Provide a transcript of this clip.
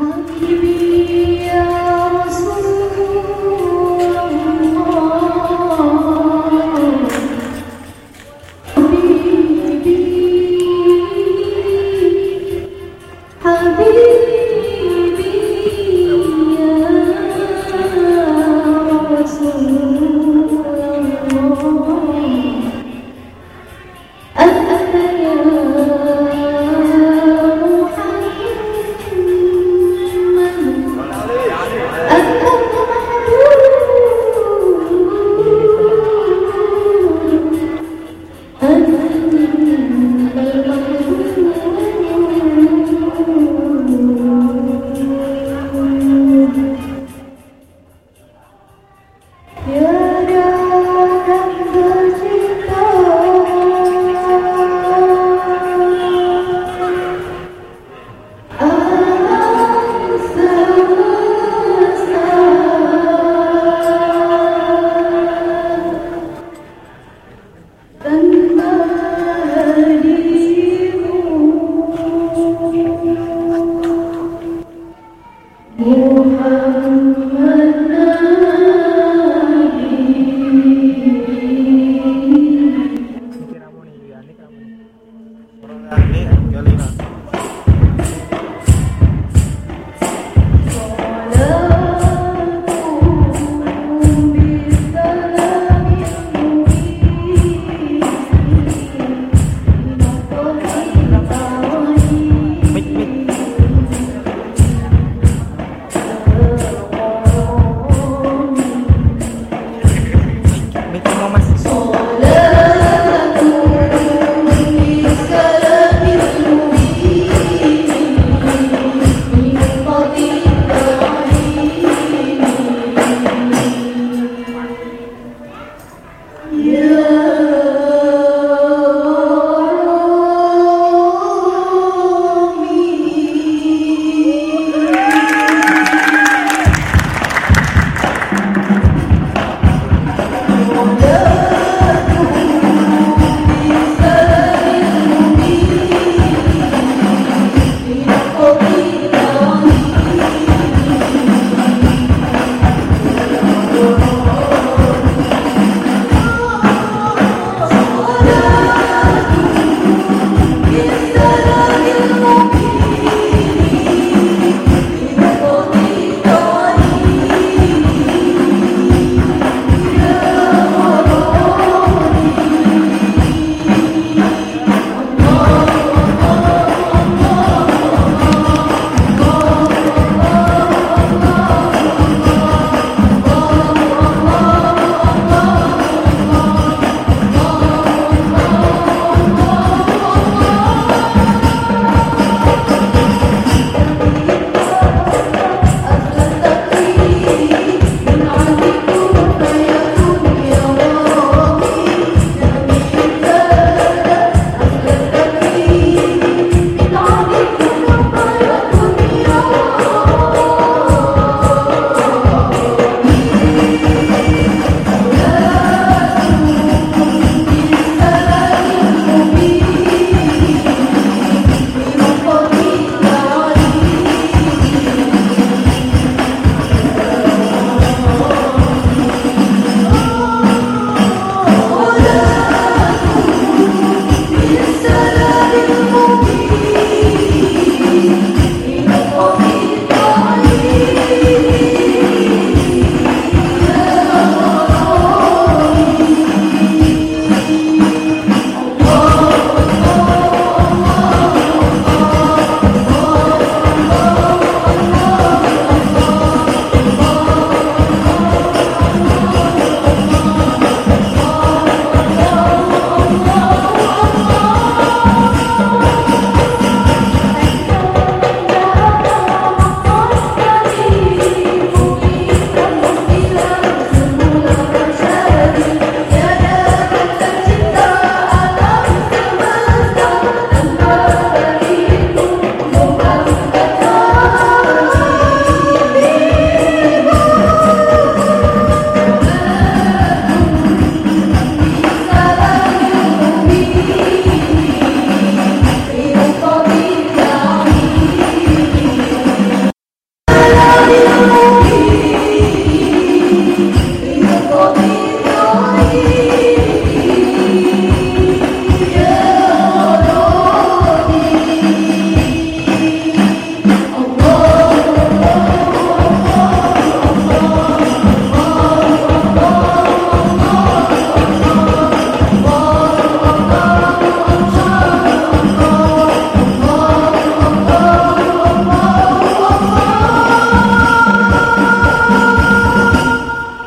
I'll give you